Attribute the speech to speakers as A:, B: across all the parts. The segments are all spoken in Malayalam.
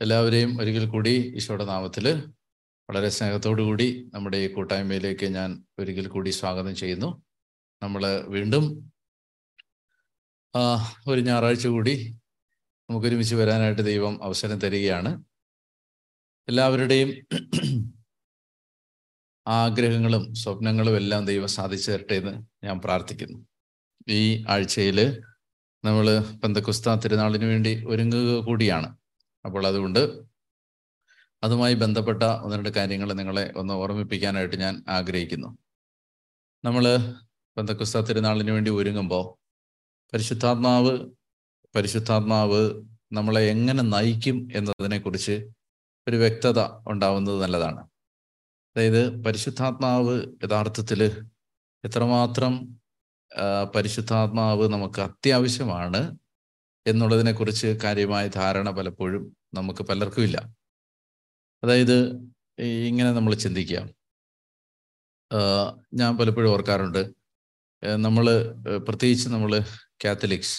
A: എല്ലാവരെയും ഒരിക്കൽ കൂടി ഈശോയുടെ നാമത്തിൽ വളരെ കൂടി നമ്മുടെ ഈ കൂട്ടായ്മയിലേക്ക് ഞാൻ ഒരിക്കൽ കൂടി സ്വാഗതം ചെയ്യുന്നു. നമ്മൾ വീണ്ടും ഒരു ഞായറാഴ്ച കൂടി നമുക്കൊരുമിച്ച് വരാനായിട്ട് ദൈവം അവസരം തരികയാണ്. എല്ലാവരുടെയും ആഗ്രഹങ്ങളും സ്വപ്നങ്ങളും എല്ലാം ദൈവം സാധിച്ചു തരട്ടെ എന്ന് ഞാൻ പ്രാർത്ഥിക്കുന്നു. ഈ ആഴ്ചയിൽ നമ്മൾ പന്തക്കുസ്ത തിരുനാളിന് വേണ്ടി ഒരുങ്ങുക കൂടിയാണ്. അപ്പോൾ അതുകൊണ്ട് അതുമായി ബന്ധപ്പെട്ട ഒന്ന് രണ്ട് കാര്യങ്ങൾ നിങ്ങളെ ഒന്ന് ഓർമ്മിപ്പിക്കാനായിട്ട് ഞാൻ ആഗ്രഹിക്കുന്നു. നമ്മൾ ബന്ധക്രിസ്ത തിരുനാളിന് വേണ്ടി ഒരുങ്ങുമ്പോൾ പരിശുദ്ധാത്മാവ് പരിശുദ്ധാത്മാവ് നമ്മളെ എങ്ങനെ നയിക്കും എന്നതിനെക്കുറിച്ച് ഒരു വ്യക്തത ഉണ്ടാവുന്നത് നല്ലതാണ്. അതായത് പരിശുദ്ധാത്മാവ് യഥാർത്ഥത്തിൽ എത്രമാത്രം പരിശുദ്ധാത്മാവ് നമുക്ക് അത്യാവശ്യമാണ് എന്നുള്ളതിനെക്കുറിച്ച് കാര്യമായ ധാരണ പലപ്പോഴും നമുക്ക് പലർക്കുമില്ല. അതായത് ഇങ്ങനെ നമ്മൾ ചിന്തിക്കുക. ഞാൻ പലപ്പോഴും ഓർക്കാറുണ്ട്. നമ്മൾ പ്രത്യേകിച്ച് നമ്മൾ കാത്തലിക്സ്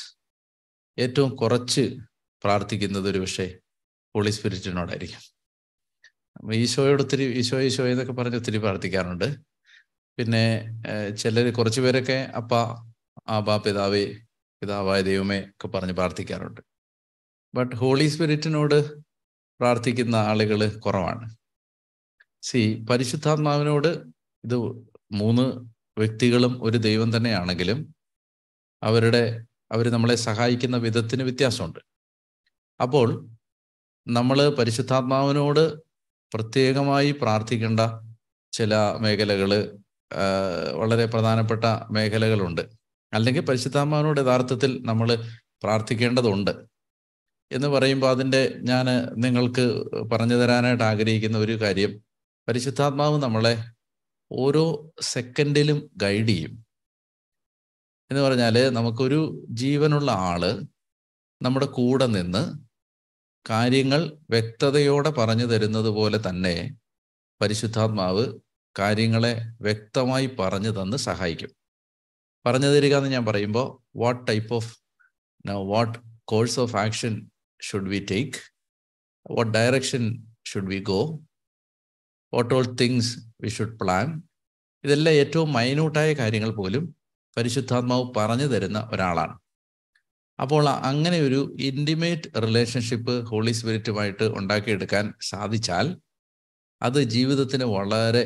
A: ഏറ്റവും കുറച്ച് പ്രാർത്ഥിക്കുന്നത് ഒരു പക്ഷേ ഹോളി സ്പിരിറ്റിനോടായിരിക്കും. ഈശോയോട് ഒത്തിരി ഈശോ ഈശോ എന്നൊക്കെ പറഞ്ഞ് ഒത്തിരി പ്രാർത്ഥിക്കാറുണ്ട്. പിന്നെ ചിലർ കുറച്ച് പേരൊക്കെ അപ്പ ആബാ പിതാവേ പിതാവായ ദൈവമേ ഒക്കെ പറഞ്ഞ് പ്രാർത്ഥിക്കാറുണ്ട്. ബട്ട് ഹോളി സ്പിരിറ്റിനോട് പ്രാർത്ഥിക്കുന്ന ആളുകൾ കുറവാണ്. സി പരിശുദ്ധാത്മാവിനോട് ഇത് മൂന്ന് വ്യക്തികളും ഒരു ദൈവം തന്നെയാണെങ്കിലും അവരുടെ അവർ നമ്മളെ സഹായിക്കുന്ന വിധത്തിന് വ്യത്യാസമുണ്ട്. അപ്പോൾ നമ്മൾ പരിശുദ്ധാത്മാവിനോട് പ്രത്യേകമായി പ്രാർത്ഥിക്കേണ്ട ചില മേഖലകൾ വളരെ പ്രധാനപ്പെട്ട മേഖലകളുണ്ട്. അല്ലെങ്കിൽ പരിശുദ്ധാത്മാവിനോട് യഥാർത്ഥത്തിൽ നമ്മൾ പ്രാർത്ഥിക്കേണ്ടതുണ്ട് എന്ന് പറയുമ്പോൾ അതിന്റെ ഞാൻ നിങ്ങൾക്ക് പറഞ്ഞു തരാനായിട്ട് ആഗ്രഹിക്കുന്ന ഒരു കാര്യം പരിശുദ്ധാത്മാവ് നമ്മളെ ഓരോ സെക്കൻഡിലും ഗൈഡ് ചെയ്യും. എന്ന് പറഞ്ഞാൽ നമുക്കൊരു ജീവനുള്ള ആൾ നമ്മുടെ കൂടെ നിന്ന് കാര്യങ്ങൾ വ്യക്തതയോടെ പറഞ്ഞു തരുന്നത് പോലെ തന്നെ പരിശുദ്ധാത്മാവ് കാര്യങ്ങളെ വ്യക്തമായി പറഞ്ഞു തന്ന് സഹായിക്കും. പറഞ്ഞു തരിക എന്ന് ഞാൻ പറയുമ്പോൾ what type of what course of action should we take what direction should we go what all things we should plan ഇതെല്ലാം ഏറ്റവും മൈന്യൂട്ടായ കാര്യങ്ങൾ പോലും പരിശുദ്ധാത്മാവ് പറഞ്ഞു തരുന്ന ഒരാളാണ്. അപ്പോൾ അങ്ങനെ ഒരു ഇന്റിമേറ്റ് റിലേഷൻഷിപ്പ് ഹോളി സ്പിരിറ്റുമായിട്ട് ഉണ്ടാക്കിയെടുക്കാൻ സാധിച്ചാൽ അത് ജീവിതത്തിന് വളരെ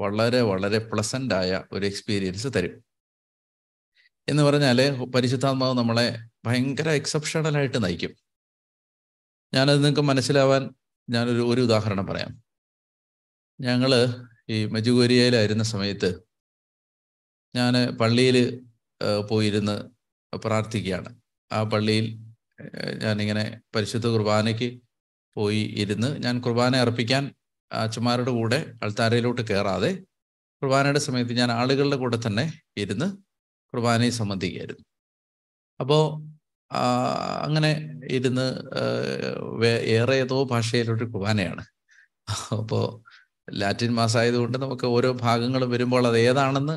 A: വളരെ വളരെ പ്ലസന്റായ ഒരു എക്സ്പീരിയൻസ് തരും. എന്ന് പറഞ്ഞാൽ പരിശുദ്ധാത്മാവ് നമ്മളെ ഭയങ്കര എക്സെപ്ഷണൽ ആയിട്ട് നയിക്കും. ഞാനത് നിങ്ങൾക്ക് മനസ്സിലാവാൻ ഞാനൊരു ഒരു ഉദാഹരണം പറയാം. ഞങ്ങൾ ഈ മജുഗോരിയയിലായിരുന്ന സമയത്ത് ഞാൻ പള്ളിയിൽ പോയിരുന്ന് പ്രാർത്ഥിക്കുകയാണ്. ആ പള്ളിയിൽ ഞാനിങ്ങനെ പരിശുദ്ധ കുർബാനയ്ക്ക് പോയി ഇരുന്ന് ഞാൻ കുർബാന അർപ്പിക്കാൻ അച്ഛന്മാരുടെ കൂടെ അൾത്താരയിലോട്ട് കയറാതെ കുർബാനയുടെ സമയത്ത് ഞാൻ ആളുകളുടെ കൂടെ തന്നെ ഇരുന്ന് കുർബാനയെ സംബന്ധിക്കുകയായിരുന്നു അപ്പോൾ അങ്ങനെ ഇരുന്ന് ഏറെ ഏതോ ഭാഷയിലൊരു കുർബാനയാണ്. അപ്പോൾ ലാറ്റിൻ മാസമായതുകൊണ്ട് നമുക്ക് ഓരോ ഭാഗങ്ങളും വരുമ്പോൾ അത് ഏതാണെന്ന്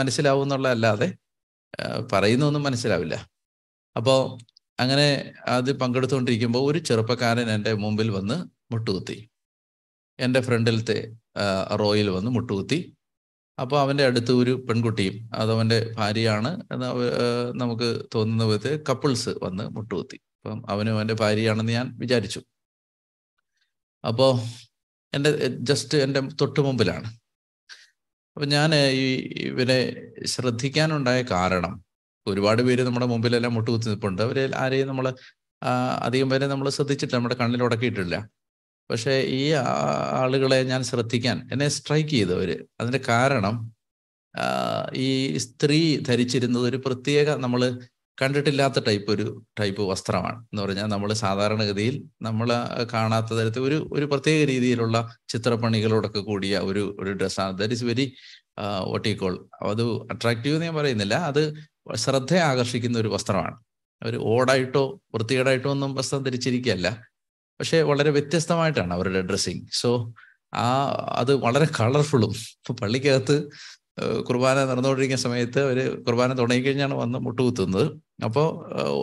A: മനസ്സിലാവും എന്നുള്ളതല്ലാതെ പറയുന്നൊന്നും മനസ്സിലാവില്ല. അപ്പോൾ അങ്ങനെ അത് പങ്കെടുത്തുകൊണ്ടിരിക്കുമ്പോൾ ഒരു ചെറുപ്പക്കാരൻ എന്റെ മുമ്പിൽ വന്ന് മുട്ടുകുത്തി. എന്റെ ഫ്രണ്ടിലത്തെ റോയിൽ വന്ന് മുട്ടുകുത്തി. അപ്പോൾ അവന്റെ അടുത്ത് ഒരു പെൺകുട്ടിയും അതവന്റെ ഭാര്യയാണ് എന്ന് നമുക്ക് തോന്നുന്ന വിധത്തിൽ കപ്പിൾസ് വന്ന് മുട്ടുകുത്തി. അപ്പം അവനും അവന്റെ ഭാര്യയാണെന്ന് ഞാൻ വിചാരിച്ചു. അപ്പോൾ എന്റെ ജസ്റ്റ് എന്റെ തൊട്ടു മുമ്പിലാണ്. അപ്പം ഞാൻ ഈ ഇവരെ ശ്രദ്ധിക്കാനുണ്ടായ കാരണം ഒരുപാട് പേര് നമ്മുടെ മുമ്പിലെല്ലാം മുട്ടുകുത്തി നിൽപ്പുണ്ട്. അവരെ ആരെയും നമ്മൾ അധികം പേരെ നമ്മൾ ശ്രദ്ധിച്ചിട്ട് നമ്മുടെ കണ്ണിൽ ഉടക്കിയിട്ടില്ല. പക്ഷേ ഈ ആളുകളെ ഞാൻ ശ്രദ്ധിക്കാൻ എന്നെ സ്ട്രൈക്ക് ചെയ്തു അതിന്റെ കാരണം ഈ സ്ത്രീ ധരിച്ചിരുന്നത് ഒരു പ്രത്യേക നമ്മൾ കണ്ടിട്ടില്ലാത്ത ടൈപ്പ് ഒരു ടൈപ്പ് വസ്ത്രമാണ്. എന്ന് പറഞ്ഞാൽ നമ്മൾ സാധാരണഗതിയിൽ നമ്മൾ കാണാത്ത തരത്തിൽ ഒരു ഒരു പ്രത്യേക രീതിയിലുള്ള ചിത്രപ്പണികളോടൊക്കെ കൂടിയ ഒരു ഒരു ഡ്രസ്സാണ് ദറ്റ് ഇസ് വെരി ഒട്ടിക്കോൾ അത് അട്രാക്റ്റീവ് എന്ന് ഞാൻ പറയുന്നില്ല. അത് ശ്രദ്ധയെ ആകർഷിക്കുന്ന ഒരു വസ്ത്രമാണ്. ഒരു ഓടായിട്ടോ വൃത്തികേടായിട്ടോ ഒന്നും വസ്ത്രം ധരിച്ചിരിക്കുകയല്ല. പക്ഷേ വളരെ വ്യത്യസ്തമായിട്ടാണ് അവരുടെ ഡ്രസ്സിങ് സോ ആ അത് വളരെ കളർഫുള്ളും പള്ളിക്കകത്ത് കുർബാന നടന്നുകൊണ്ടിരിക്കുന്ന സമയത്ത് അവർ കുർബാന തുടങ്ങിക്കഴിഞ്ഞാണ് വന്ന് മുട്ടുകുത്തുന്നത്. അപ്പോൾ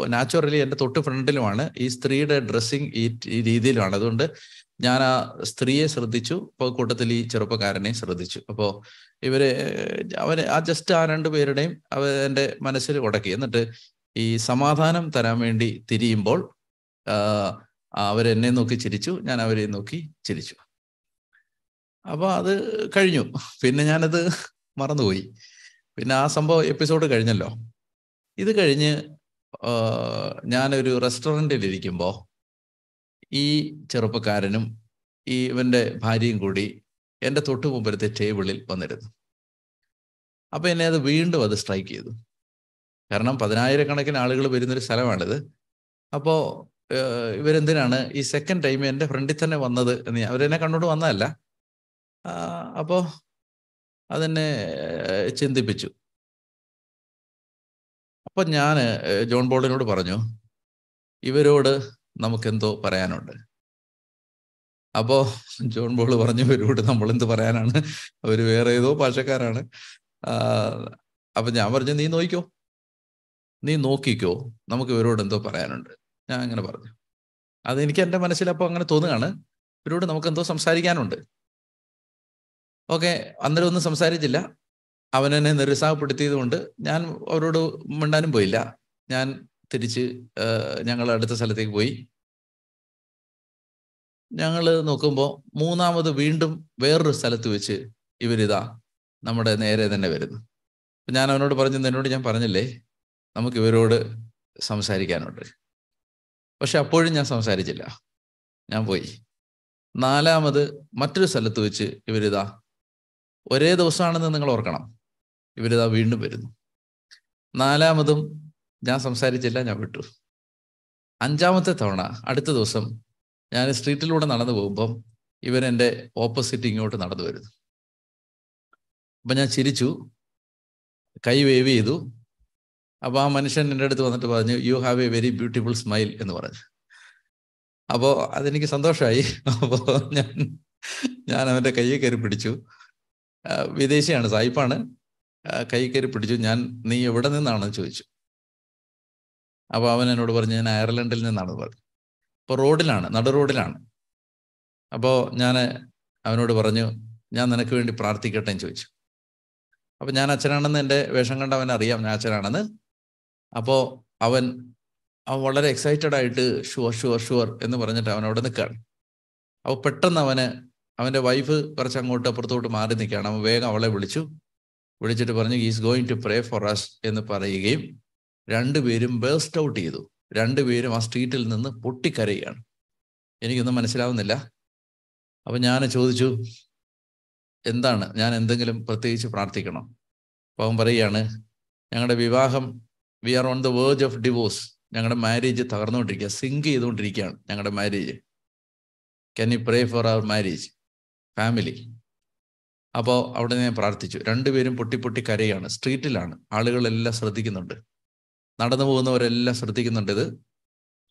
A: നാച്ചുറലി എന്റെ തൊട്ട് ഫ്രണ്ടിലുമാണ് ഈ സ്ത്രീയുടെ ഡ്രസ്സിങ് ഈ രീതിയിലാണ്. അതുകൊണ്ട് ഞാൻ ആ സ്ത്രീയെ ശ്രദ്ധിച്ചു അപ്പോൾ കൂട്ടത്തിൽ ഈ ചെറുപ്പക്കാരനെ ശ്രദ്ധിച്ചു. അപ്പോൾ ഇവർ അവർ ആ ജസ്റ്റ് ആ രണ്ടു പേരുടെയും അവ എന്റെ മനസ്സിൽ ഉടക്കി. എന്നിട്ട് ഈ സമാധാനം തരാൻ വേണ്ടി തിരിയുമ്പോൾ അവരെന്നെ നോക്കി ചിരിച്ചു ഞാൻ അവരെ നോക്കി ചിരിച്ചു. അപ്പോൾ അത് കഴിഞ്ഞു. പിന്നെ ഞാനത് മറന്നുപോയി. പിന്നെ ആ സംഭവം എപ്പിസോഡ് കഴിഞ്ഞല്ലോ. ഇത് കഴിഞ്ഞ് ഞാനൊരു റെസ്റ്റോറന്റിൽ ഇരിക്കുമ്പോൾ ഈ ചെറുപ്പക്കാരനും ഈ ഇവന്റെ ഭാര്യയും കൂടി എന്റെ തൊട്ടു മുമ്പിലത്തെ ടേബിളിൽ വന്നിരുന്നു. അപ്പം എന്നെ അത് വീണ്ടും അത് സ്ട്രൈക്ക് ചെയ്തു. കാരണം പതിനായിരക്കണക്കിന് ആളുകൾ വരുന്നൊരു സ്ഥലമാണിത്. അപ്പോൾ ഇവരെന്തിനാണ് ഈ സെക്കൻഡ് ടൈം എന്റെ ഫ്രണ്ടിൽ തന്നെ വന്നത് എന്ന് ഞാൻ അവരെന്നെ കണ്ടോണ്ട് വന്നതല്ല. അപ്പോൾ അതെന്നെ ചിന്തിപ്പിച്ചു. അപ്പം ഞാൻ ജോൺ ബോളിനോട് പറഞ്ഞു ഇവരോട് നമുക്കെന്തോ പറയാനുണ്ട്. അപ്പോൾ ജോൺ ബോൾ പറഞ്ഞു ഇവരോട് നമ്മൾ എന്ത് പറയാനാണ്? അവർ വേറെ ഏതോ ഭാഷക്കാരാണ്. അപ്പം ഞാൻ പറഞ്ഞു നീ നോക്കിക്കോ നീ നോക്കിക്കോ. നമുക്ക് ഇവരോട് എന്തോ പറയാനുണ്ട്. ഞാൻ അങ്ങനെ പറഞ്ഞു. അതെനിക്ക് എന്റെ മനസ്സിൽ അപ്പോൾ അങ്ങനെ തോന്നുകയാണ്. ഇവരോട് നമുക്ക് എന്തോ സംസാരിക്കാനുണ്ട്. ഓക്കെ അന്നേരം ഒന്നും സംസാരിച്ചില്ല. അവനെന്നെ നിരുത്സാഹപ്പെടുത്തിയത് കൊണ്ട് ഞാൻ അവരോട് മിണ്ടാനും പോയില്ല. ഞാൻ തിരിച്ച് ഞങ്ങൾ അടുത്ത സ്ഥലത്തേക്ക് പോയി. ഞങ്ങൾ നോക്കുമ്പോൾ മൂന്നാമത് വീണ്ടും വേറൊരു സ്ഥലത്ത് വെച്ച് ഇവരിതാ നമ്മുടെ നേരെ തന്നെ വരുന്നു. ഞാൻ അവനോട് പറഞ്ഞു എന്നോട് ഞാൻ പറഞ്ഞില്ലേ? നമുക്ക് ഇവരോട് സംസാരിക്കാനുണ്ട്. പക്ഷെ അപ്പോഴും ഞാൻ സംസാരിച്ചില്ല. ഞാൻ പോയി. നാലാമത് മറ്റൊരു സ്ഥലത്ത് വെച്ച് ഇവരിതാ ഒരേ ദിവസമാണെന്ന് നിങ്ങൾ ഓർക്കണം. ഇവരിതാ വീണ്ടും വരുന്നു. നാലാമതും ഞാൻ സംസാരിച്ചില്ല ഞാൻ വിട്ടു. അഞ്ചാമത്തെ തവണ അടുത്ത ദിവസം ഞാൻ സ്ട്രീറ്റിലൂടെ നടന്നു പോകുമ്പം ഇവരെന്റെ ഓപ്പോസിറ്റ് ഇങ്ങോട്ട് നടന്നു വരുന്നു. അപ്പം ഞാൻ ചിരിച്ചു കൈ വേവ് ചെയ്തു അപ്പോൾ ആ മനുഷ്യൻ എന്റെ അടുത്ത് വന്നിട്ട് പറഞ്ഞു you have a very beautiful smile എന്ന് പറഞ്ഞു. അപ്പോൾ അതെനിക്ക് സന്തോഷമായി അപ്പോൾ ഞാൻ ഞാൻ അവന്റെ കയ്യെ കയറി പിടിച്ചു. വിദേശിയാണ് സായിപ്പാണ്. കൈ കയറി പിടിച്ചു. ഞാൻ നീ എവിടെ നിന്നാണെന്ന് ചോദിച്ചു? അപ്പോൾ അവൻ എന്നോട് പറഞ്ഞു ഞാൻ അയർലൻഡിൽ നിന്നാണ് പറഞ്ഞു. അപ്പോൾ റോഡിലാണ് നടു റോഡിലാണ്. അപ്പോൾ ഞാൻ അവനോട് പറഞ്ഞു ഞാൻ നിനക്ക് വേണ്ടി പ്രാർത്ഥിക്കട്ടെ എന്ന് ചോദിച്ചു. അപ്പം ഞാൻ അച്ഛനാണെന്ന് എന്റെ വേഷം കണ്ട അവൻ അറിയാം ഞാൻ അച്ഛനാണെന്ന്. അപ്പോൾ അവൻ അവൻ വളരെ എക്സൈറ്റഡ് ആയിട്ട് ഷുവർ ഷുവർ ഷുവർ എന്ന് പറഞ്ഞിട്ട് അവൻ അവിടെ നിൽക്കുകയാണ് അപ്പോൾ പെട്ടെന്ന് അവന് അവന്റെ വൈഫ് കുറച്ച് അങ്ങോട്ട് അപ്പുറത്തോട്ട് മാറി നിൽക്കുകയാണ്. അവൻ വേഗം അവളെ വിളിച്ചു. വിളിച്ചിട്ട് പറഞ്ഞു is going to pray for us എന്ന് പറയുകയും രണ്ടുപേരും ബേസ്റ്റ് ഔട്ട് ചെയ്തു. രണ്ടുപേരും ആ സ്ട്രീറ്റിൽ നിന്ന് പൊട്ടിക്കരയുകയാണ്. എനിക്കൊന്നും മനസ്സിലാവുന്നില്ല. അപ്പം ഞാൻ ചോദിച്ചു എന്താണ്? ഞാൻ എന്തെങ്കിലും പ്രത്യേകിച്ച് പ്രാർത്ഥിക്കണം? അപ്പം അവൻ പറയുകയാണ് ഞങ്ങളുടെ വിവാഹം we are on the verge of divorce ഞങ്ങളുടെ മാരേജ് തകർന്നുകൊണ്ടിരിക്കുക. സിങ്ക് ചെയ്തുകൊണ്ടിരിക്കുകയാണ് ഞങ്ങളുടെ marriage can you pray for our marriage family അപ്പോൾ അവിടെ ഞാൻ പ്രാർത്ഥിച്ചു. രണ്ടുപേരും പൊട്ടി പൊട്ടി കരയാണ്. സ്ട്രീറ്റിലാണ് ആളുകളെല്ലാം ശ്രദ്ധിക്കുന്നുണ്ട്. നടന്നു പോകുന്നവരെല്ലാം ശ്രദ്ധിക്കുന്നുണ്ട് ഇത്.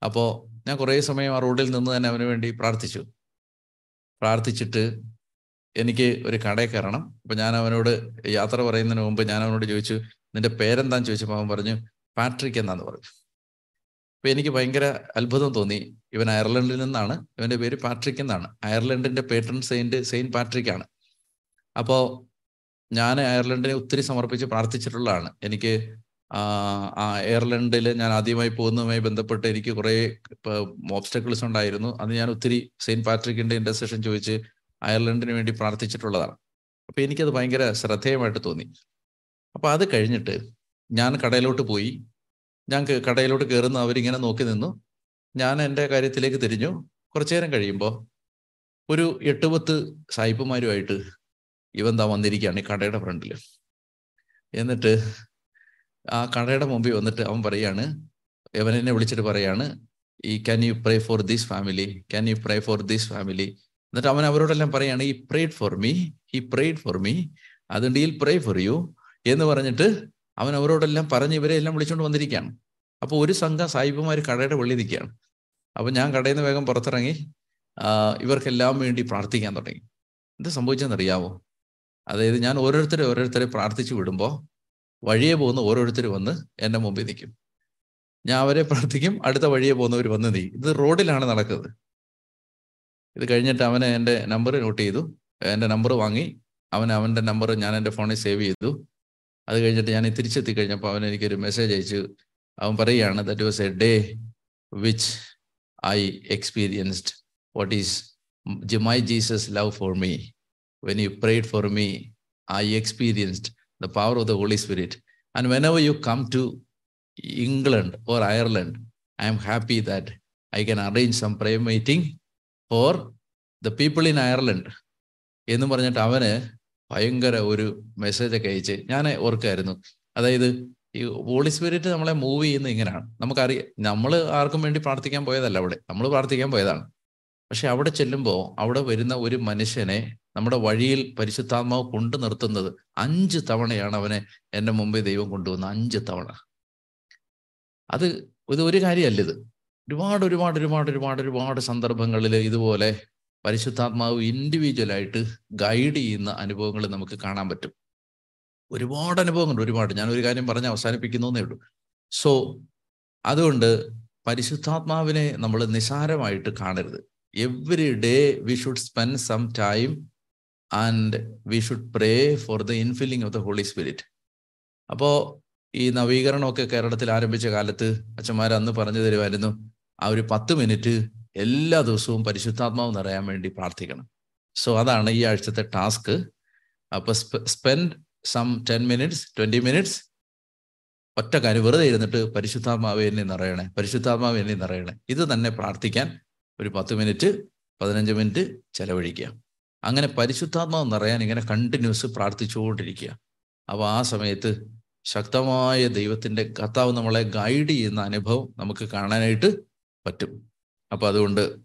A: അപ്പോൾ ഞാൻ കുറേ സമയം ആ റോഡിൽ നിന്ന് തന്നെ അവന് വേണ്ടി പ്രാർത്ഥിച്ചു. പ്രാർത്ഥിച്ചിട്ട് എനിക്ക് ഒരു കടയിൽ കയറണം. അപ്പം ഞാൻ അവനോട് യാത്ര പറയുന്നതിന് മുമ്പ് ഞാൻ അവനോട് ചോദിച്ചു നിന്റെ പേരെന്താന്ന്? ചോദിച്ചപ്പോൾ അവൻ പറഞ്ഞു പാട്രിക് എന്നാന്ന് പറഞ്ഞു അപ്പൊ എനിക്ക് ഭയങ്കര അത്ഭുതം തോന്നി. ഇവൻ അയർലൻഡിൽ നിന്നാണ്. ഇവന്റെ പേര് പാട്രിക് എന്നാണ്. അയർലൻഡിന്റെ പേട്രൺ സെയിന്റ് സെയിന്റ് പാട്രിക് ആണ്. അപ്പോൾ ഞാൻ അയർലൻഡിനെ ഒത്തിരി സമർപ്പിച്ച് പ്രാർത്ഥിച്ചിട്ടുള്ളതാണ് എനിക്ക് ആ എയർലൻഡിൽ ഞാൻ ആദ്യമായി പോകുന്നതുമായി ബന്ധപ്പെട്ട് എനിക്ക് കുറേ ഓബ്സ്റ്റക്കിൾസ് ഉണ്ടായിരുന്നു. അത് ഞാൻ ഒത്തിരി സെയിന്റ് പാട്രിക്കിന്റെ ഇന്റർസെഷൻ ചോദിച്ച് അയർലൻഡിന് വേണ്ടി പ്രാർത്ഥിച്ചിട്ടുള്ളതാണ്. അപ്പൊ എനിക്കത് ഭയങ്കര ശ്രദ്ധേയമായിട്ട് തോന്നി. അപ്പൊ അത് കഴിഞ്ഞിട്ട് ഞാൻ കടയിലോട്ട് പോയി. ഞാൻ കടയിലോട്ട് കയറുന്ന അവരിങ്ങനെ നോക്കി നിന്നു. ഞാൻ എന്റെ കാര്യത്തിലേക്ക് തിരിഞ്ഞു. കുറച്ചു നേരം കഴിയുമ്പോൾ ഒരു എട്ടുപത്ത് സായിപ്പുമാരുമായിട്ട് ഇവൻ താ വന്നിരിക്കുകയാണ് ഈ കടയുടെ ഫ്രണ്ടിൽ എന്നിട്ട് ആ കടയുടെ മുമ്പിൽ വന്നിട്ട് അവൻ പറയാണ് ഇവൻ എന്നെ വിളിച്ചിട്ട് പറയാണ് ഈ can you pray for this family can you pray for this family എന്നിട്ട് അവൻ അവരോടെല്ലാം പറയാണ് ഈ prayed for me he prayed for me അതുകൊണ്ട് ഈ പ്രേ ഫോർ യു എന്ന് പറഞ്ഞിട്ട് അവൻ അവരോടെല്ലാം പറഞ്ഞ് ഇവരെ എല്ലാം വിളിച്ചുകൊണ്ട് വന്നിരിക്കുകയാണ് അപ്പോൾ ഒരു സംഘം സാഹിബുമാർ കടയുടെ വെള്ളി നിൽക്കുകയാണ്. അപ്പോൾ ഞാൻ കടയിൽ നിന്ന് വേഗം പുറത്തിറങ്ങി ഇവർക്കെല്ലാം വേണ്ടി പ്രാർത്ഥിക്കാൻ തുടങ്ങി. എന്ത് സംഭവിച്ചെന്നറിയാവോ? അതായത് ഞാൻ ഓരോരുത്തരെ ഓരോരുത്തരെ പ്രാർത്ഥിച്ചു വിടുമ്പോൾ വഴിയെ പോകുന്ന ഓരോരുത്തർ വന്ന് എന്റെ മുമ്പിൽ നിൽക്കും. ഞാൻ അവരെ പ്രാർത്ഥിക്കും അടുത്ത വഴിയെ പോകുന്നവർ വന്ന് നീ ഇത് റോഡിലാണ് നടക്കുന്നത്. ഇത് കഴിഞ്ഞിട്ട് അവനെ എന്റെ നമ്പർ നോട്ട് ചെയ്തു. എന്റെ നമ്പർ വാങ്ങി അവൻ അവന്റെ നമ്പർ ഞാൻ എന്റെ ഫോണിൽ സേവ് ചെയ്തു. അത് കഴിഞ്ഞിട്ട് ഞാൻ തിരിച്ചെത്തി കഴിഞ്ഞപ്പോൾ അവൻ എനിക്കൊരു മെസ്സേജ് അയച്ചു അവൻ പറയുകയാണ് that was a day which I experienced what is my Jesus love for me when you prayed for me I experienced the power of the Holy Spirit. And whenever you come to England or Ireland, I am happy that I can arrange some prayer meeting for the people in Ireland. എന്ന് പറഞ്ഞിട്ട് അവന് ഭയങ്കര ഒരു മെസ്സേജ് ഒക്കെ അയച്ച് ഞാൻ ഓർക്കായിരുന്നു. അതായത് ഈ ഹോളി സ്പിരിറ്റ് നമ്മളെ മൂവ് ചെയ്യുന്ന ഇങ്ങനെയാണ്. നമുക്കറിയാം നമ്മൾ ആർക്കും വേണ്ടി പ്രാർത്ഥിക്കാൻ പോയതല്ല അവിടെ. നമ്മൾ പ്രാർത്ഥിക്കാൻ പോയതാണ്. പക്ഷെ അവിടെ ചെല്ലുമ്പോൾ അവിടെ വരുന്ന ഒരു മനുഷ്യനെ നമ്മുടെ വഴിയിൽ പരിശുദ്ധാത്മാവ് കൊണ്ടു നിർത്തുന്നത് അഞ്ച് തവണയാണ് അവനെ എന്റെ മുമ്പിൽ ദൈവം കൊണ്ടുവന്ന അഞ്ച് തവണ. അത് ഇത് ഒരു കാര്യമല്ല ഇത്. ഒരുപാട് ഒരുപാട് ഒരുപാട് ഒരുപാട് ഒരുപാട് സന്ദർഭങ്ങളിൽ ഇതുപോലെ പരിശുദ്ധാത്മാവ് ഇൻഡിവിജ്വലായിട്ട് ഗൈഡ് ചെയ്യുന്ന അനുഭവങ്ങൾ നമുക്ക് കാണാൻ പറ്റും. ഒരുപാട് അനുഭവങ്ങളുണ്ട് ഒരുപാട്. ഞാൻ ഒരു കാര്യം പറഞ്ഞ് അവസാനിപ്പിക്കുന്നേ ഉള്ളൂ. സോ അതുകൊണ്ട് പരിശുദ്ധാത്മാവിനെ നമ്മൾ നിസാരമായിട്ട് കാണരുത്. Every day we should spend some time and we should pray for the infilling of the Holy Spirit അപ്പോൾ ഈ നവീകരണമൊക്കെ കേരളത്തിൽ ആരംഭിച്ച കാലത്ത് അച്ഛന്മാർ അന്ന് പറഞ്ഞു തരുമായിരുന്നു ആ ഒരു പത്ത് മിനിറ്റ് എല്ലാ ദിവസവും പരിശുദ്ധാത്മാവ് നിറയാൻ വേണ്ടി പ്രാർത്ഥിക്കണം. സോ അതാണ് ഈ ആഴ്ചത്തെ ടാസ്ക്. അപ്പൊ spend some ten minutes twenty minutes. ഒറ്റ കാര്യം വെറുതെ ഇരുന്നിട്ട് പരിശുദ്ധാത്മാവ് എന്നെ നിറയണേ പരിശുദ്ധാത്മാവ് എന്നെ നിറയണേ. ഇത് തന്നെ പ്രാർത്ഥിക്കാൻ ഒരു പത്ത് മിനിറ്റ് പതിനഞ്ച് മിനിറ്റ് ചെലവഴിക്കുക. അങ്ങനെ പരിശുദ്ധാത്മാവ് നിറയാൻ ഇങ്ങനെ കണ്ടിന്യൂസ് പ്രാർത്ഥിച്ചുകൊണ്ടിരിക്കുക. അപ്പോൾ ആ സമയത്ത് ശക്തമായ ദൈവത്തിന്റെ കർത്താവ് നമ്മളെ ഗൈഡ് ചെയ്യുന്ന അനുഭവം നമുക്ക് കാണാനായിട്ട് പറ്റും. അപ്പോൾ അതുകൊണ്ട്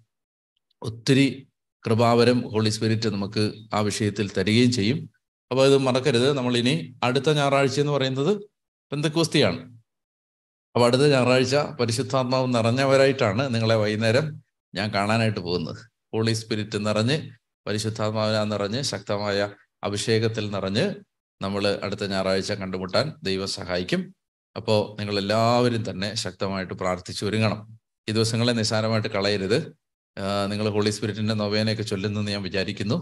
A: ഒത്തിരി കൃപാവരം ഹോളി സ്പിരിറ്റ് നമുക്ക് ആ വിഷയത്തിൽ തരികയും ചെയ്യും. അപ്പോൾ ഇത് മറക്കരുത്. നമ്മൾ ഇനി അടുത്ത ഞായറാഴ്ച എന്ന് പറയുന്നത് ബന്ധക്കുസ്തിയാണ് അപ്പോൾ അടുത്ത ഞായറാഴ്ച പരിശുദ്ധാത്മാവ് നിറഞ്ഞവരായിട്ടാണ് നിങ്ങളെ വൈകുന്നേരം ഞാൻ കാണാനായിട്ട് പോകുന്നത്. ഹോളി സ്പിരിറ്റ് നിറഞ്ഞ് പരിശുദ്ധാത്മാവിനാ നിറഞ്ഞ് ശക്തമായ അഭിഷേകത്തിൽ നിറഞ്ഞ് നമ്മൾ അടുത്ത ഞായറാഴ്ച കണ്ടുമുട്ടാൻ ദൈവം സഹായിക്കും. അപ്പോൾ നിങ്ങൾ എല്ലാവരും തന്നെ ശക്തമായിട്ട് പ്രാർത്ഥിച്ചു ഒരുങ്ങണം. ഈ ദിവസങ്ങളെ നിസ്സാരമായിട്ട് കളയരുത്. നിങ്ങൾ ഹോളി സ്പിരിറ്റിന്റെ നൊവേനയൊക്കെ ചൊല്ലുന്നെന്ന് ഞാൻ വിചാരിക്കുന്നു.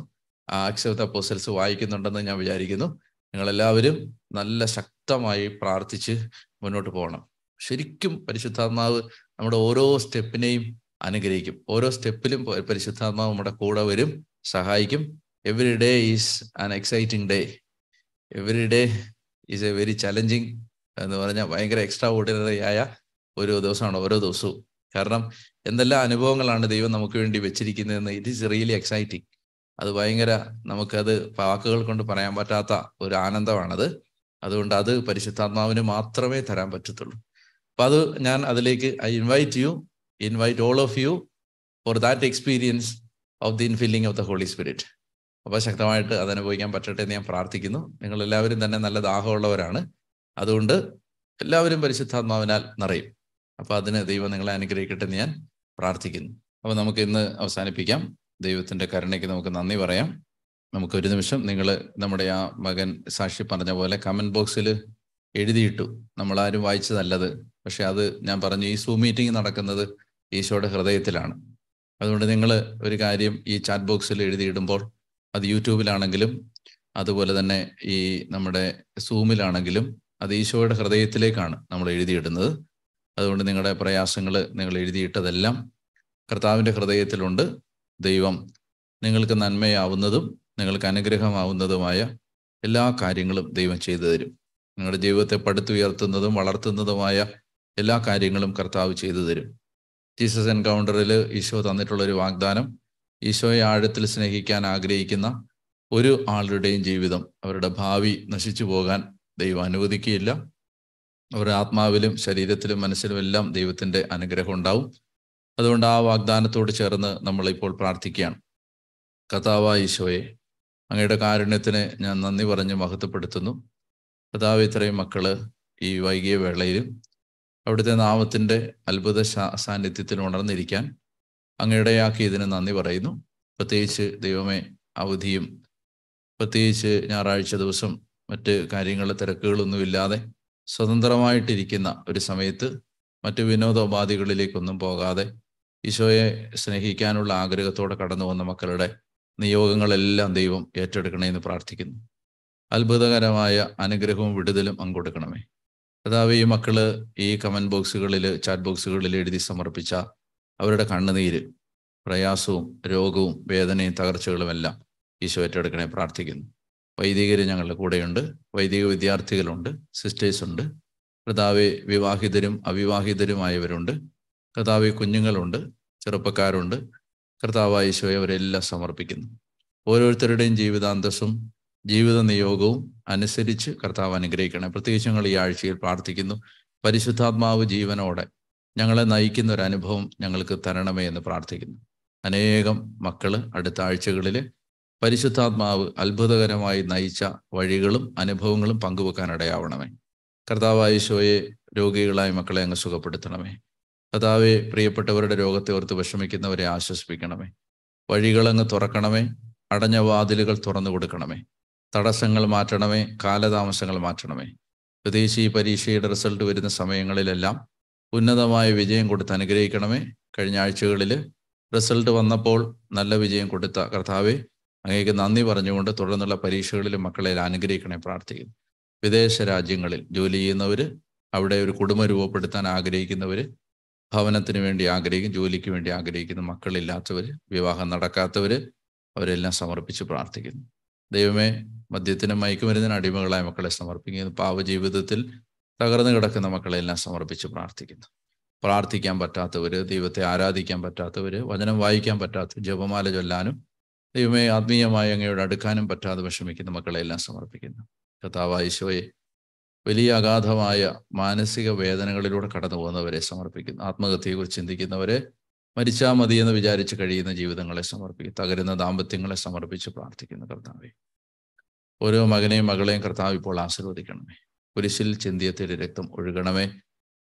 A: ആക്സെപ്റ്റ് അപ്പോസൽസ് വായിക്കുന്നുണ്ടെന്ന് ഞാൻ വിചാരിക്കുന്നു. നിങ്ങളെല്ലാവരും നല്ല ശക്തമായി പ്രാർത്ഥിച്ച് മുന്നോട്ട് പോകണം. ശരിക്കും പരിശുദ്ധാത്മാവ് നമ്മുടെ ഓരോ സ്റ്റെപ്പിനെയും അനുഗ്രഹിക്കും. ഓരോ സ്റ്റെപ്പിലും പരിശുദ്ധാത്മാവ് നമ്മുടെ കൂടെ വരും സഹായിക്കും. Every day is an exciting day every day is a very challenging എന്ന് പറഞ്ഞാൽ ഭയങ്കര എക്സ്ട്രാ ഓർഡിനറി ആയ ഒരു ദിവസമാണ് ഓരോ ദിവസവും. കാരണം എന്തെല്ലാം അനുഭവങ്ങളാണ് ദൈവം നമുക്ക് വേണ്ടി വെച്ചിരിക്കുന്നതെന്ന് ഇറ്റ് ഈസ് റിയലി എക്സൈറ്റിംഗ് അത് ഭയങ്കര നമുക്കത് വാക്കുകൾ കൊണ്ട് പറയാൻ പറ്റാത്ത ഒരു ആനന്ദമാണത്. അതുകൊണ്ട് അത് പരിശുദ്ധാത്മാവിന് മാത്രമേ തരാൻ പറ്റത്തുള്ളൂ. അപ്പൊ അത് ഞാൻ അതിലേക്ക് I invite you invite all of you for that experience of the infilling of the Holy Spirit അപ്പോൾ ശക്തമായിട്ട് അത് അനുഭവിക്കാൻ പറ്റട്ടെ എന്ന് ഞാൻ പ്രാർത്ഥിക്കുന്നു. നിങ്ങൾ എല്ലാവരും തന്നെ നല്ല ദാഹമുള്ളവരാണ്. അതുകൊണ്ട് എല്ലാവരും പരിശുദ്ധാത്മാവിനാൽ നിറയും. അപ്പോൾ അതിന് ദൈവം നിങ്ങളെ അനുഗ്രഹിക്കട്ടെ എന്ന് ഞാൻ പ്രാർത്ഥിക്കുന്നു. അപ്പോൾ നമുക്ക് ഇന്ന് അവസാനിപ്പിക്കാം. ദൈവത്തിന്റെ കരുണയ്ക്ക് നമുക്ക് നന്ദി പറയാം. നമുക്ക് ഒരു നിമിഷം നിങ്ങൾ നമ്മുടെ ആ മകൻ സാക്ഷി പറഞ്ഞ പോലെ കമന്റ് ബോക്സിൽ എഴുതിയിട്ടു. നമ്മളാരും വായിച്ചതല്ലത്. പക്ഷെ അത് ഞാൻ പറഞ്ഞു ഈ സൂ മീറ്റിംഗ് നടക്കുന്നത് ഈശോയുടെ ഹൃദയത്തിലാണ്. അതുകൊണ്ട് നിങ്ങൾ ഒരു കാര്യം ഈ ചാറ്റ് ബോക്സിൽ എഴുതിയിടുമ്പോൾ അത് യൂട്യൂബിലാണെങ്കിലും അതുപോലെ തന്നെ ഈ നമ്മുടെ സൂമിലാണെങ്കിലും അത് ഈശോയുടെ ഹൃദയത്തിലേക്കാണ് നമ്മൾ എഴുതിയിടുന്നത്. അതുകൊണ്ട് നിങ്ങളുടെ പ്രയാസങ്ങൾ നിങ്ങൾ എഴുതിയിട്ടതെല്ലാം കർത്താവിന്റെ ഹൃദയത്തിലുണ്ട്. ദൈവം നിങ്ങൾക്ക് നന്മയാവുന്നതും നിങ്ങൾക്ക് അനുഗ്രഹമാവുന്നതുമായ എല്ലാ കാര്യങ്ങളും ദൈവം ചെയ്തു തരും. നിങ്ങളുടെ ജീവിതത്തെ പടുത്തുയർത്തുന്നതും വളർത്തുന്നതുമായ എല്ലാ കാര്യങ്ങളും കർത്താവ് ചെയ്തു തരും. ജീസസ് എൻകൗണ്ടറിൽ ഈശോ തന്നിട്ടുള്ള ഒരു വാഗ്ദാനം ഈശോയെ ആഴത്തിൽ സ്നേഹിക്കാൻ ആഗ്രഹിക്കുന്ന ഒരു ആളുടെയും ജീവിതം അവരുടെ ഭാവി നശിച്ചു പോകാൻ ദൈവം അനുവദിക്കുകയില്ല. അവരുടെ ആത്മാവിലും ശരീരത്തിലും മനസ്സിലും എല്ലാം ദൈവത്തിന്റെ അനുഗ്രഹം ഉണ്ടാവും. അതുകൊണ്ട് ആ വാഗ്ദാനത്തോട് ചേർന്ന് നമ്മളിപ്പോൾ പ്രാർത്ഥിക്കുകയാണ്. കഥാവ ഈശോയെ അങ്ങയുടെ കാരുണ്യത്തിന് ഞാൻ നന്ദി പറഞ്ഞ് മഹത്വപ്പെടുത്തുന്നു. കഥാവ് ഇത്രയും മക്കൾ ഈ വൈകിയ വേളയിലും അവിടുത്തെ നാമത്തിന്റെ അത്ഭുത സാന്നിധ്യത്തിൽ ഉണർന്നിരിക്കാൻ അങ്ങയുടെയാക്കി ഇതിന് നന്ദി പറയുന്നു. പ്രത്യേകിച്ച് ദൈവമേ അവധിയും പ്രത്യേകിച്ച് ഞായറാഴ്ച ദിവസം മറ്റ് കാര്യങ്ങൾ തിരക്കുകളൊന്നും ഇല്ലാതെ സ്വതന്ത്രമായിട്ടിരിക്കുന്ന ഒരു സമയത്ത് മറ്റു വിനോദോപാധികളിലേക്കൊന്നും പോകാതെ ഈശോയെ സ്നേഹിക്കാനുള്ള ആഗ്രഹത്തോടെ കടന്നു വന്ന മക്കളുടെ നിയോഗങ്ങളെല്ലാം ദൈവം ഏറ്റെടുക്കണമെന്ന് പ്രാർത്ഥിക്കുന്നു. അത്ഭുതകരമായ അനുഗ്രഹവും വിടുതലും അങ്ങ് കഥാവ് ഈ മക്കൾ ഈ കമന്റ് ബോക്സുകളിൽ ചാറ്റ് ബോക്സുകളിൽ എഴുതി സമർപ്പിച്ച അവരുടെ കണ്ണുനീര് പ്രയാസവും രോഗവും വേദനയും തകർച്ചകളുമെല്ലാം ഈശോ ഏറ്റെടുക്കണേ പ്രാർത്ഥിക്കുന്നു. വൈദികർ ഞങ്ങളുടെ കൂടെയുണ്ട്. വൈദിക വിദ്യാർത്ഥികളുണ്ട്. സിസ്റ്റേഴ്സ് ഉണ്ട്. കർത്താവ് വിവാഹിതരും അവിവാഹിതരുമായവരുണ്ട്. കർത്താവ് കുഞ്ഞുങ്ങളുണ്ട്. ചെറുപ്പക്കാരുണ്ട്. കർത്താവായ അവരെല്ലാം സമർപ്പിക്കുന്നു. ഓരോരുത്തരുടെയും ജീവിതാന്തസ്സും ജീവിത നിയോഗവും അനുസരിച്ച് കർത്താവ് അനുഗ്രഹിക്കണം പ്രത്യേകിച്ച് ഞങ്ങൾ ഈ ആഴ്ചയിൽ പ്രാർത്ഥിക്കുന്നു. പരിശുദ്ധാത്മാവ് ജീവനോടെ ഞങ്ങളെ നയിക്കുന്ന ഒരു അനുഭവം ഞങ്ങൾക്ക് തരണമേ എന്ന് പ്രാർത്ഥിക്കുന്നു. അനേകം മക്കൾ അടുത്ത ആഴ്ചകളിൽ പരിശുദ്ധാത്മാവ് അത്ഭുതകരമായി നയിച്ച വഴികളും അനുഭവങ്ങളും പങ്കുവെക്കാൻ ഇടയാവണമേ കർത്താവായുശോയെ രോഗികളായ മക്കളെ അങ്ങ് സുഖപ്പെടുത്തണമേ. കർത്താവെ പ്രിയപ്പെട്ടവരുടെ രോഗത്തെ ഓർത്ത് വിഷമിക്കുന്നവരെ ആശ്വസിപ്പിക്കണമേ. വഴികളങ്ങ് തുറക്കണമേ. അടഞ്ഞ വാതിലുകൾ തുറന്നു കൊടുക്കണമേ. തടസ്സങ്ങൾ മാറ്റണമേ. കാലതാമസങ്ങൾ മാറ്റണമേ. പ്രത്യേകിച്ച് പരീക്ഷയുടെ റിസൾട്ട് വരുന്ന സമയങ്ങളിലെല്ലാം ഉന്നതമായ വിജയം കൊടുത്ത് അനുഗ്രഹിക്കണമേ. കഴിഞ്ഞ ആഴ്ചകളിൽ റിസൾട്ട് വന്നപ്പോൾ നല്ല വിജയം കൊടുത്ത കർത്താവെ അങ്ങേക്ക് നന്ദി പറഞ്ഞുകൊണ്ട് തുടർന്നുള്ള പരീക്ഷകളിൽ മക്കളെ അനുഗ്രഹിക്കണേ പ്രാർത്ഥിക്കുന്നു. വിദേശ രാജ്യങ്ങളിൽ ജോലി ചെയ്യുന്നവർ അവിടെ ഒരു കുടുംബം രൂപപ്പെടുത്താൻ ആഗ്രഹിക്കുന്നവർ ഭവനത്തിന് വേണ്ടി ആഗ്രഹിക്കും ജോലിക്ക് വേണ്ടി ആഗ്രഹിക്കുന്ന മക്കളില്ലാത്തവർ വിവാഹം നടക്കാത്തവർ അവരെല്ലാം സമർപ്പിച്ച് പ്രാർത്ഥിക്കുന്നു. ദൈവമേ മദ്യത്തിനും മയക്കുമരുന്നിന് അടിമകളായ മക്കളെ സമർപ്പിക്കുന്നു. പാവ ജീവിതത്തിൽ തകർന്നു കിടക്കുന്ന മക്കളെല്ലാം സമർപ്പിച്ച് പ്രാർത്ഥിക്കുന്നു. പ്രാർത്ഥിക്കാൻ പറ്റാത്തവര് ദൈവത്തെ ആരാധിക്കാൻ പറ്റാത്തവര് വചനം വായിക്കാൻ പറ്റാത്ത ജപമാല ചൊല്ലാനും ദൈവമേ ആത്മീയമായി അങ്ങയോട് അടുക്കാനും പറ്റാതെ വിഷമിക്കുന്ന മക്കളെല്ലാം സമർപ്പിക്കുന്നു. കഥാവായിശോയെ വലിയ അഗാധമായ മാനസിക വേദനകളിലൂടെ കടന്നു പോകുന്നവരെ സമർപ്പിക്കുന്നു. ആത്മഹത്യയെക്കുറിച്ച് ചിന്തിക്കുന്നവരെ മരിച്ചാൽ മതി എന്ന് വിചാരിച്ച് കഴിയുന്ന ജീവിതങ്ങളെ സമർപ്പിക്കും തകരുന്ന ദാമ്പത്യങ്ങളെ സമർപ്പിച്ച് പ്രാർത്ഥിക്കുന്നു കർത്താവെ. ഓരോ മകനെയും മകളെയും കർത്താവ് ഇപ്പോൾ ആശീർവദിക്കണമേ. കുരിശിൽ ചിന്തിയത്തിന്റെ രക്തം ഒഴുകണമേ.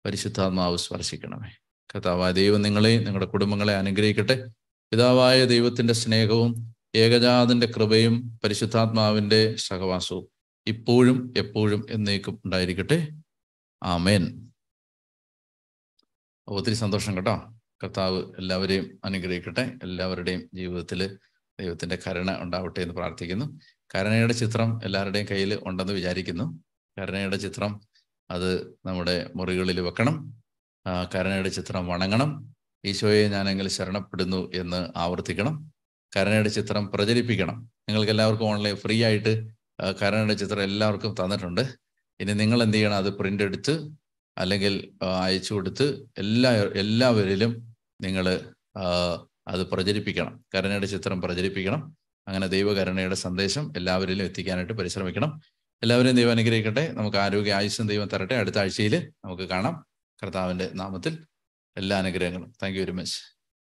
A: പരിശുദ്ധാത്മാവ് സ്പർശിക്കണമേ. കർത്താവായ ദൈവം നിങ്ങളെയും നിങ്ങളുടെ കുടുംബങ്ങളെ അനുഗ്രഹിക്കട്ടെ. പിതാവായ ദൈവത്തിന്റെ സ്നേഹവും ഏകജാതിന്റെ കൃപയും പരിശുദ്ധാത്മാവിന്റെ സഹവാസവും ഇപ്പോഴും എപ്പോഴും എന്നേക്കും ഉണ്ടായിരിക്കട്ടെ. ആമേൻ. ഒത്തിരി സന്തോഷം കേട്ടോ. കർത്താവ് എല്ലാവരെയും അനുഗ്രഹിക്കട്ടെ. എല്ലാവരുടെയും ജീവിതത്തിൽ ദൈവത്തിന്റെ കരുണ ഉണ്ടാവട്ടെ എന്ന് പ്രാർത്ഥിക്കുന്നു. കരുണയുടെ ചിത്രം എല്ലാവരുടെയും കയ്യിൽ ഉണ്ടെന്ന് വിചാരിക്കുന്നു. കരുണയുടെ ചിത്രം അത് നമ്മുടെ മുറികളിൽ വെക്കണം. കരുണയുടെ ചിത്രം വണങ്ങണം. ഈശോയെ ഞാനെങ്കിൽ ശരണപ്പെടുന്നു എന്ന് ആവർത്തിക്കണം. കരുണയുടെ ചിത്രം പ്രചരിപ്പിക്കണം. നിങ്ങൾക്ക് എല്ലാവർക്കും ഓൺലൈൻ ഫ്രീ ആയിട്ട് കരണയുടെ ചിത്രം എല്ലാവർക്കും തന്നിട്ടുണ്ട്. ഇനി നിങ്ങൾ എന്ത് ചെയ്യണം? അത് പ്രിന്റ് എടുത്ത് അല്ലെങ്കിൽ അയച്ചു കൊടുത്ത് എല്ലാ എല്ലാവരിലും നിങ്ങൾ അത് പ്രചരിപ്പിക്കണം. കരുണയുടെ ചിത്രം പ്രചരിപ്പിക്കണം. അങ്ങനെ ദൈവകരുണയുടെ സന്ദേശം എല്ലാവരിലും എത്തിക്കാനായിട്ട് പരിശ്രമിക്കണം. എല്ലാവരെയും ദൈവം അനുഗ്രഹിക്കട്ടെ. നമുക്ക് ആരോഗ്യ ആയുസ്സും ദൈവം തരട്ടെ. അടുത്ത ആഴ്ചയിൽ നമുക്ക് കാണാം. കർത്താവിന്റെ നാമത്തിൽ എല്ലാ അനുഗ്രഹങ്ങളും. Thank very much